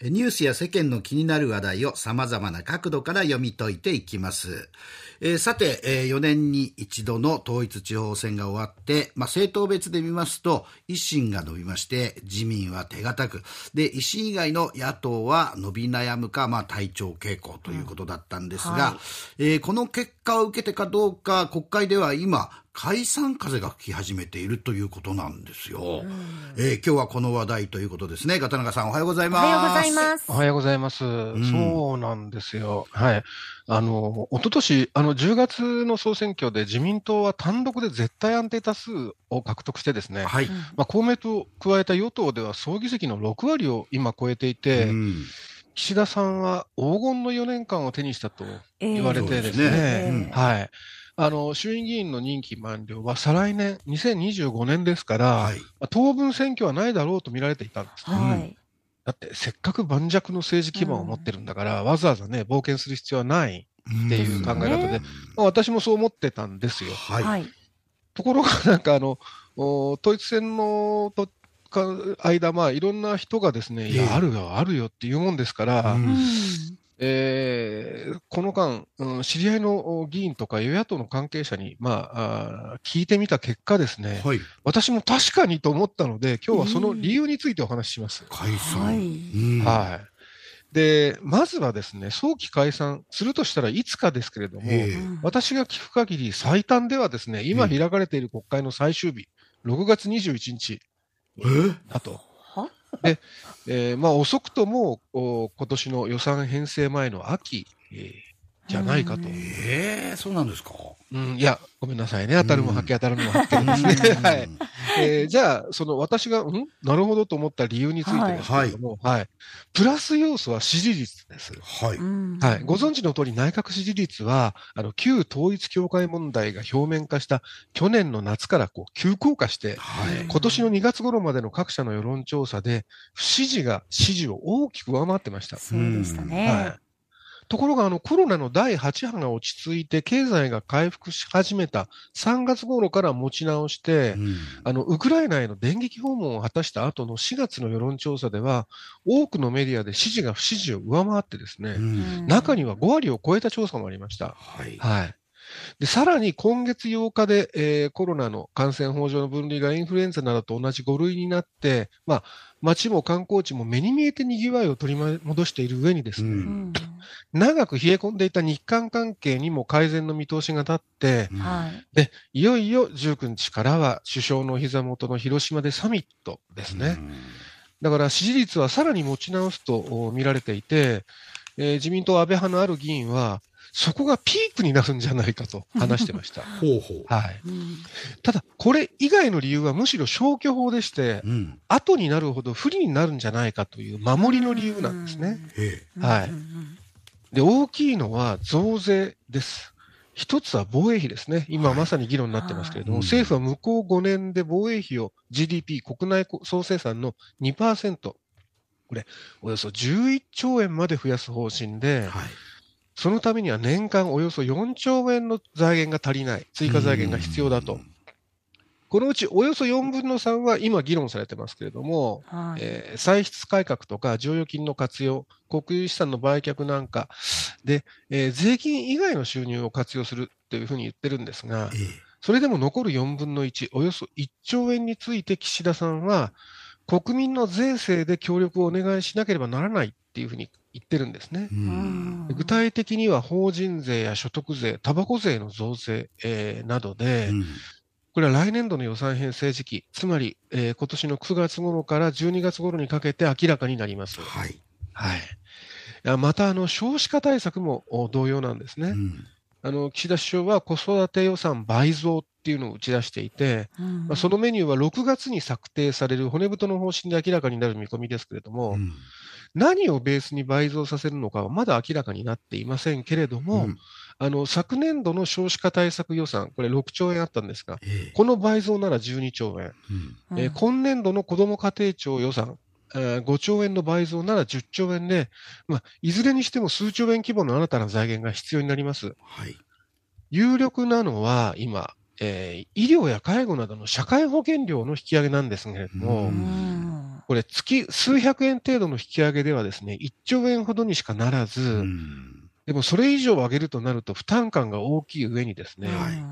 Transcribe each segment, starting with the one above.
ニュースや世間の気になる話題を様々な角度から読み解いていきます。えー、さて、えー、4年に一度の統一地方選が終わって、まあ、政党別で見ますと、維新が伸びまして、自民は手堅く、で、維新以外の野党は伸び悩むか、まあ、体調傾向ということだったんですが、うんはい、えー、この結果を受けてかどうか、国会では今、解散風が吹き始めているということなんですよ。うん、えー、今日はこの話題ということですね。片永さんおはようございます。おはようございます。おはようございます。うん、そうなんですよ。はい。あの、一昨年あの、10月の総選挙で自民党は単独で絶対安定多数を獲得してですね、はい。まあ、公明党を加えた与党では総議席の6割を今超えていて、うん岸田さんは黄金の4年間を手にしたと言われてですね、えー、はい。あの、衆院議員の任期満了は再来年、2025年ですから、はい、まあ、当分選挙はないだろうと見られていたんですね。はい、だって、せっかく盤石の政治基盤を持ってるんだから、うん、わざわざね、冒険する必要はないっていう考え方で、まあ、私もそう思ってたんですよ。はい。ところが、なんかあの、統一戦のと間、まあ、いろんな人がですね、いや、あるよ、あるよっていうもんですから、うん。えー、この間、うん、知り合いの議員とか与野党の関係者に、まあ、あ聞いてみた結果ですね、はい、私も確かにと思ったので、今日はその理由についてお話しします。解散、はい、はい。で、まずはですね、早期解散するとしたらいつかですけれども、私が聞く限り最短ではですね、今開かれている国会の最終日、6月21日だと。で、えー、まあ遅くともお今年の予算編成前の秋、えー、じゃないかと。ええー、そうなんですか。うん、いや、ごめんなさいね。当たるも発見当たるのも発見ですね。はい。えー、じゃあ、その私が、うん？なるほどと思った理由についてですけれども、はい、はい。プラス要素は支持率です。はい。はい。ご存知の通り内閣支持率は、あの、旧統一教会問題が表面化した去年の夏からこう急降下して、はい、今年の2月頃までの各社の世論調査で、不支持が支持を大きく上回ってました。そうでしたね。はい。ところが、あの、コロナの第8波が落ち着いて、経済が回復し始めた3月頃から持ち直して、うん、あの、ウクライナへの電撃訪問を果たした後の4月の世論調査では、多くのメディアで支持が不支持を上回ってですね、うん、中には5割を超えた調査もありました。はい。はい。で、さらに今月8日で、えー、コロナの感染法上の分類がインフルエンザなどと同じ5類になって、まあ、街も観光地も目に見えて賑わいを取り戻している上にですね、うん、長く冷え込んでいた日韓関係にも改善の見通しが立って、うん、で、いよいよ19日からは首相の膝元の広島でサミットですね。うん、だから支持率はさらに持ち直すと見られていて、えー、自民党安倍派のある議員は、そこがピークになるんじゃないかと 話してました。ほうほう。はい。ただ、これ以外の理由はむしろ消去法でして、うん、後になるほど不利になるんじゃないかという守りの理由なんですね。はい。で、大きいのは増税です。一つは防衛費ですね。今まさに議論になってますけれども、はい、政府は向こう5年で防衛費を GDP、国内総生産の2%、これ、およそ11兆円まで増やす方針で、はいそのためには年間およそ4兆円の財源が足りない、追加財源が必要だと。このうちおよそ4分の3は今議論されてますけれども、はい、えー、歳出改革とか剰余金の活用、国有資産の売却なんかで、えー、税金以外の収入を活用するというふうに言ってるんですが、えー、それでも残る4分の1、およそ1兆円について岸田さんは、国民の税制で協力をお願いしなければならないっていうふうに言ってるんですね。具体的には法人税や所得税、タバコ税の増税、えー、などで、これは来年度の予算編成時期、つまり、えー、今年の9月頃から12月頃にかけて明らかになります。はい。はい。また、あの、少子化対策も同様なんですね。うん、あの、岸田首相は子育て予算倍増っていうのを打ち出していて、うん、まあ、そのメニューは6月に策定される骨太の方針で明らかになる見込みですけれども、うん。何をベースに倍増させるのかはまだ明らかになっていませんけれども、うん、あの昨年度の少子化対策予算、これ6兆円あったんですが、えー、この倍増なら12兆円、うん、えー、今年度の子ども家庭庁予算、5兆円の倍増なら10兆円で、まあ、いずれにしても数兆円規模の新たな財源が必要になります。はい、有力なのは今、えー、医療や介護などの社会保険料の引き上げなんですけれども、これ、月数百円程度の引き上げではですね、1兆円ほどにしかならず、うん、でもそれ以上上げるとなると負担感が大きい上にですね、はい、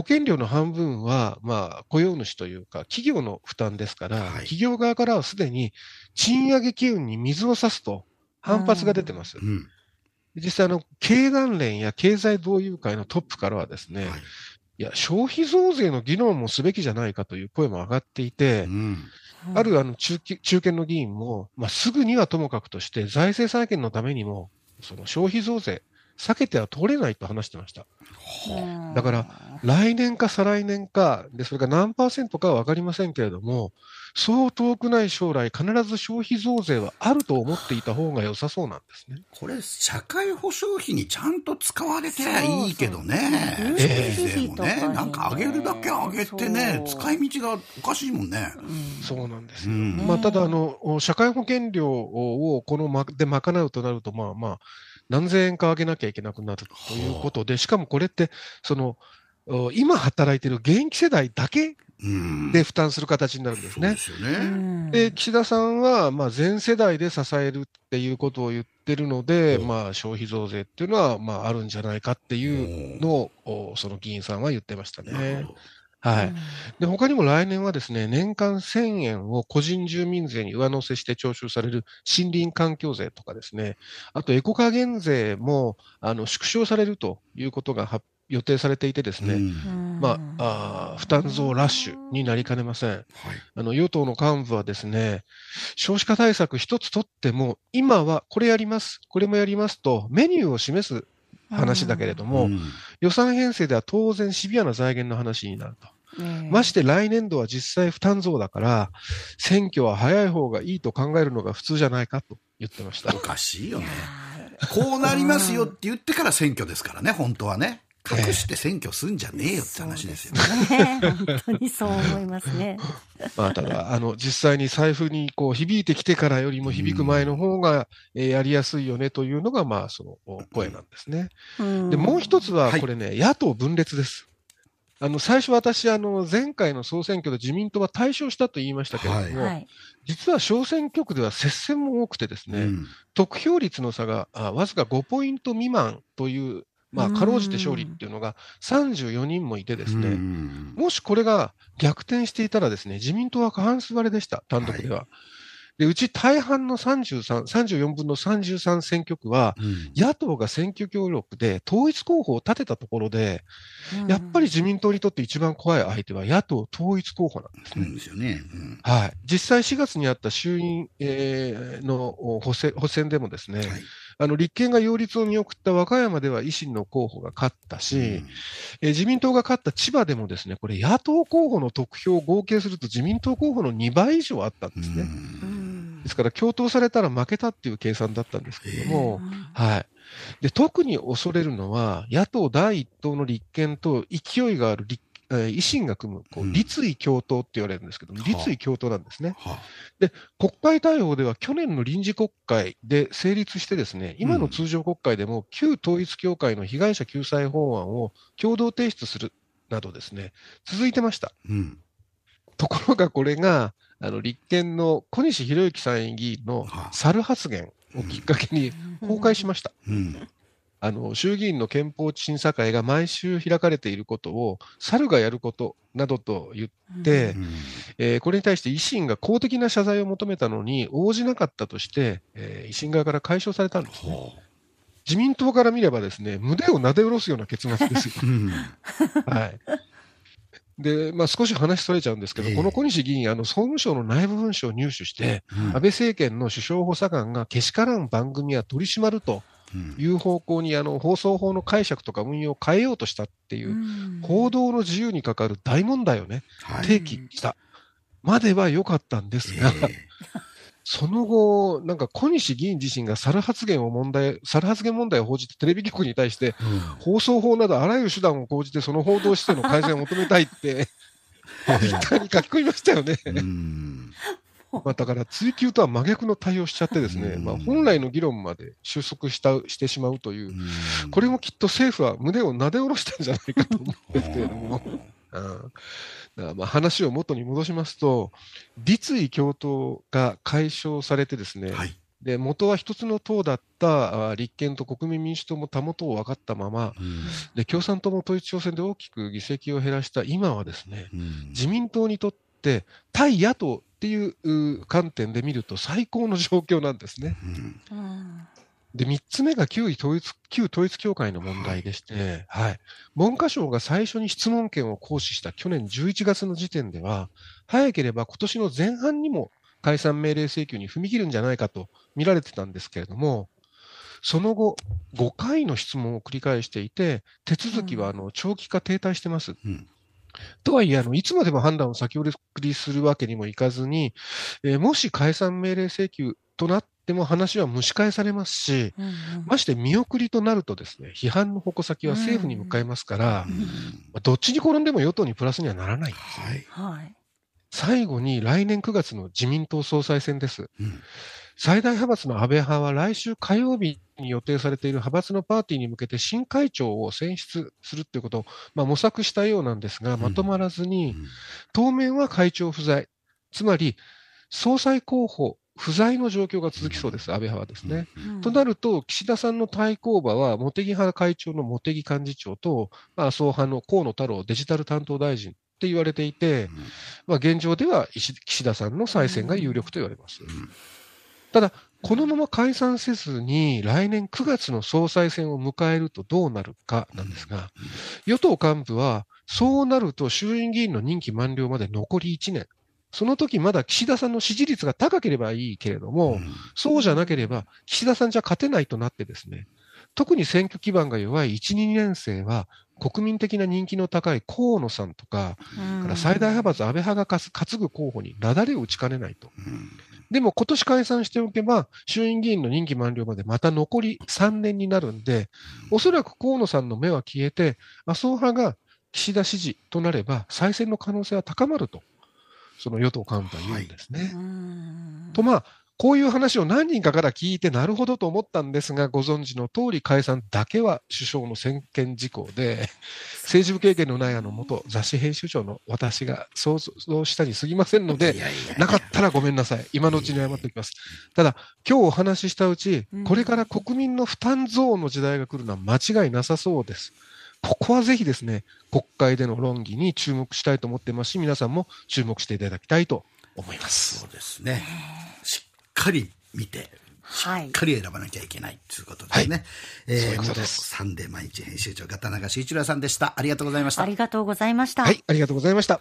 保険料の半分は、まあ、雇用主というか、企業の負担ですから、はい、企業側からはすでに賃上げ機運に水を差すと反発が出てます。うん。実際あの、経団連や経済同友会のトップからはですね、はい、いや、消費増税の議論もすべきじゃないかという声も上がっていて、うん、あるあの中中堅の議員も、まあ、すぐにはともかくとして、財政再建のためにも、その消費増税、避けては通れないと話してました。だから、来年か再来年か、で、それが何パーセントかは分かりませんけれども、そう遠くない将来、必ず消費増税はあると思っていた方が良さそうなんですね。これ、社会保障費にちゃんと使われていいけどね。消費税もね、なんか上げるだけ上げてね、使い道がおかしいもんね。そうなんですよ。うん、まあ、ただ、あの、社会保険料をこのまで賄うとなると、まあまあ、何千円か上げなきゃいけなくなるということで、しかもこれって、その、今働いてる現役世代だけで負担する形になるんですね。で、ね、岸田さんは、まあ、全世代で支えるっていうことを言ってるので、まあ、消費増税っていうのは、まあ、あるんじゃないかっていうのを、その議員さんは言ってましたね。はい。で、他にも来年はですね、年間1000円を個人住民税に上乗せして徴収される森林環境税とかですね、あとエコ加減税も、あの、縮小されるということが発予定されていてですね、うん、まあ、あ負担増ラッシュになりかねません。はい、あの、与党の幹部はですね、少子化対策一つとっても、今はこれやります、これもやりますと、メニューを示す話だけれども、うん、予算編成では当然シビアな財源の話になると。まして来年度は実際負担増だから、選挙は早い方がいいと考えるのが普通じゃないかと言ってました。おかしいよね。こうなりますよって言ってから選挙ですからね、本当はね。隠して選挙すんじゃねえよって話ですよね。ね本当にそう思いますね。まあ、ただ、あの、実際に財布にこう響いてきてからよりも響く前の方が、えやりやすいよねというのが、まあ、その声なんですね。で、もう一つは、これね、はい、野党分裂です。あの、最初私、あの、前回の総選挙で自民党は大勝したと言いましたけれども、はい、実は小選挙区では接戦も多くてですね、うん、得票率の差があわずか5ポイント未満というまあ、かろうじて勝利っていうのが34人もいてですね、もしこれが逆転していたらですね、自民党は過半数割れでした、単独では。はいで、うち大半の33、34分の33選挙区は、野党が選挙協力で統一候補を立てたところで、やっぱり自民党にとって一番怖い相手は野党統一候補なんですね。ですよね。はい。実際4月にあった衆院、えー、の補選補選でもですね、はいあの、立憲が擁立を見送った和歌山では維新の候補が勝ったし、うん、え自民党が勝った千葉でもですね、これ野党候補の得票を合計すると自民党候補の2倍以上あったんですね。ですから、共闘されたら負けたっていう計算だったんですけども、はい。で、特に恐れるのは、野党第一党の立憲と勢いがある立え維新が組むこう立位共闘って言われるんですけども、うん、立位共闘なんですね、はあ、で、国会対応では去年の臨時国会で成立してですね、今の通常国会でも旧統一教会の被害者救済法案を共同提出するなどですね、続いてました。うん、ところがこれが、あの立憲の小西洋之参院議員の猿発言をきっかけに崩壊しました。うんあの衆議院の憲法審査会が毎週開かれていることを、猿がやることなどと言って、うん、えー、これに対して維新が公的な謝罪を求めたのに応じなかったとして、えー、維新側から解消されたんですね。自民党から見ればですね、胸をなで下ろすような結末ですよ。はい。で、まあ、少し話それちゃうんですけど、えー、この小西議員、あの、総務省の内部文書を入手して、うん、安倍政権の首相補佐官がけしからん番組は取り締まるという方向にあの放送法の解釈とか運用を変えようとしたっていう、報道の自由に関わる大問題をね、提起した。までは良かったんですが、その後、なんか小西議員自身が猿発言を問題、猿発言問題を報じてテレビ局に対して、放送法などあらゆる手段を講じてその報道しての改善を求めたいって、ツイッターに書き込みましたよね。まあ、だから追及とは真逆の対応しちゃってですね、まあ、本来の議論まで収束したしてしまうという、これもきっと政府は胸をなで下ろしたんじゃないかと思うん。ですけれども。うん、まあ話を元に戻しますと、立位共闘が解消されてですね、はい、で元は一つの党だった立憲と国民民主党もたもとを分かったまま、うん、で共産党も統一地方選で大きく議席を減らした今はですね、うん、自民党にとって対野党っていう観点で見ると最高の状況なんですね。うん、で、3つ目が旧統一旧統一教会の問題でして、はい、はい。文科省が最初に質問権を行使した去年11月の時点では、早ければ今年の前半にも解散命令請求に踏み切るんじゃないかと見られてたんですけれども、その後、5回の質問を繰り返していて、手続きはあの長期化停滞してます。うんとはいえあの、いつまでも判断を先送りするわけにもいかずに、えー、もし解散命令請求となっても話は蒸し返されますし、うんうん、まして見送りとなるとですね、批判の矛先は政府に向かいますから、うん。うん、まあ、どっちに転んでも与党にプラスにはならない。んですね。はい、最後に来年9月の自民党総裁選です。うん最大派閥の安倍派は来週火曜日に予定されている派閥のパーティーに向けて新会長を選出するということを、まあ、模索したようなんですが、まとまらずに、当面は会長不在、つまり総裁候補不在の状況が続きそうです、安倍派はですね。うん、となると、岸田さんの対抗馬は、茂木派会長の茂木幹事長と、まあ、麻生派の河野太郎デジタル担当大臣って言われていて、まあ、現状では岸田さんの再選が有力と言われます。うんただ、このまま解散せずに、来年9月の総裁選を迎えるとどうなるかなんですが、与党幹部は、そうなると衆院議員の任期満了まで残り1年。その時まだ岸田さんの支持率が高ければいいけれども、そうじゃなければ、岸田さんじゃ勝てないとなってですね、特に選挙基盤が弱い1、2年生は、国民的な人気の高い河野さんとか、から最大派閥安倍派が担ぐ候補に雪崩を打ちかねないと。でも今年解散しておけば、衆院議員の任期満了までまた残り3年になるんで、おそらく河野さんの目は消えて、麻生派が岸田支持となれば、再選の可能性は高まると、その与党幹部は言うんですね。はい、と、まあ、こういう話を何人かから聞いてなるほどと思ったんですが、ご存知の通り解散だけは首相の専権事項で、政治部経験のないあの元雑誌編集長の私が想像したに過ぎませんので、なかったらごめんなさい。今のうちに謝っておきます。ただ、今日お話ししたうち、これから国民の負担増の時代が来るのは間違いなさそうです。ここはぜひですね、国会での論議に注目したいと思ってますし、皆さんも注目していただきたいと思います。そうですね。かり見て、しっかり選ばなきゃいけないということですね。はい、えー、元サンデー毎日編集長、片永慎一郎さんでした。ありがとうございました。ありがとうございました。はい、ありがとうございました。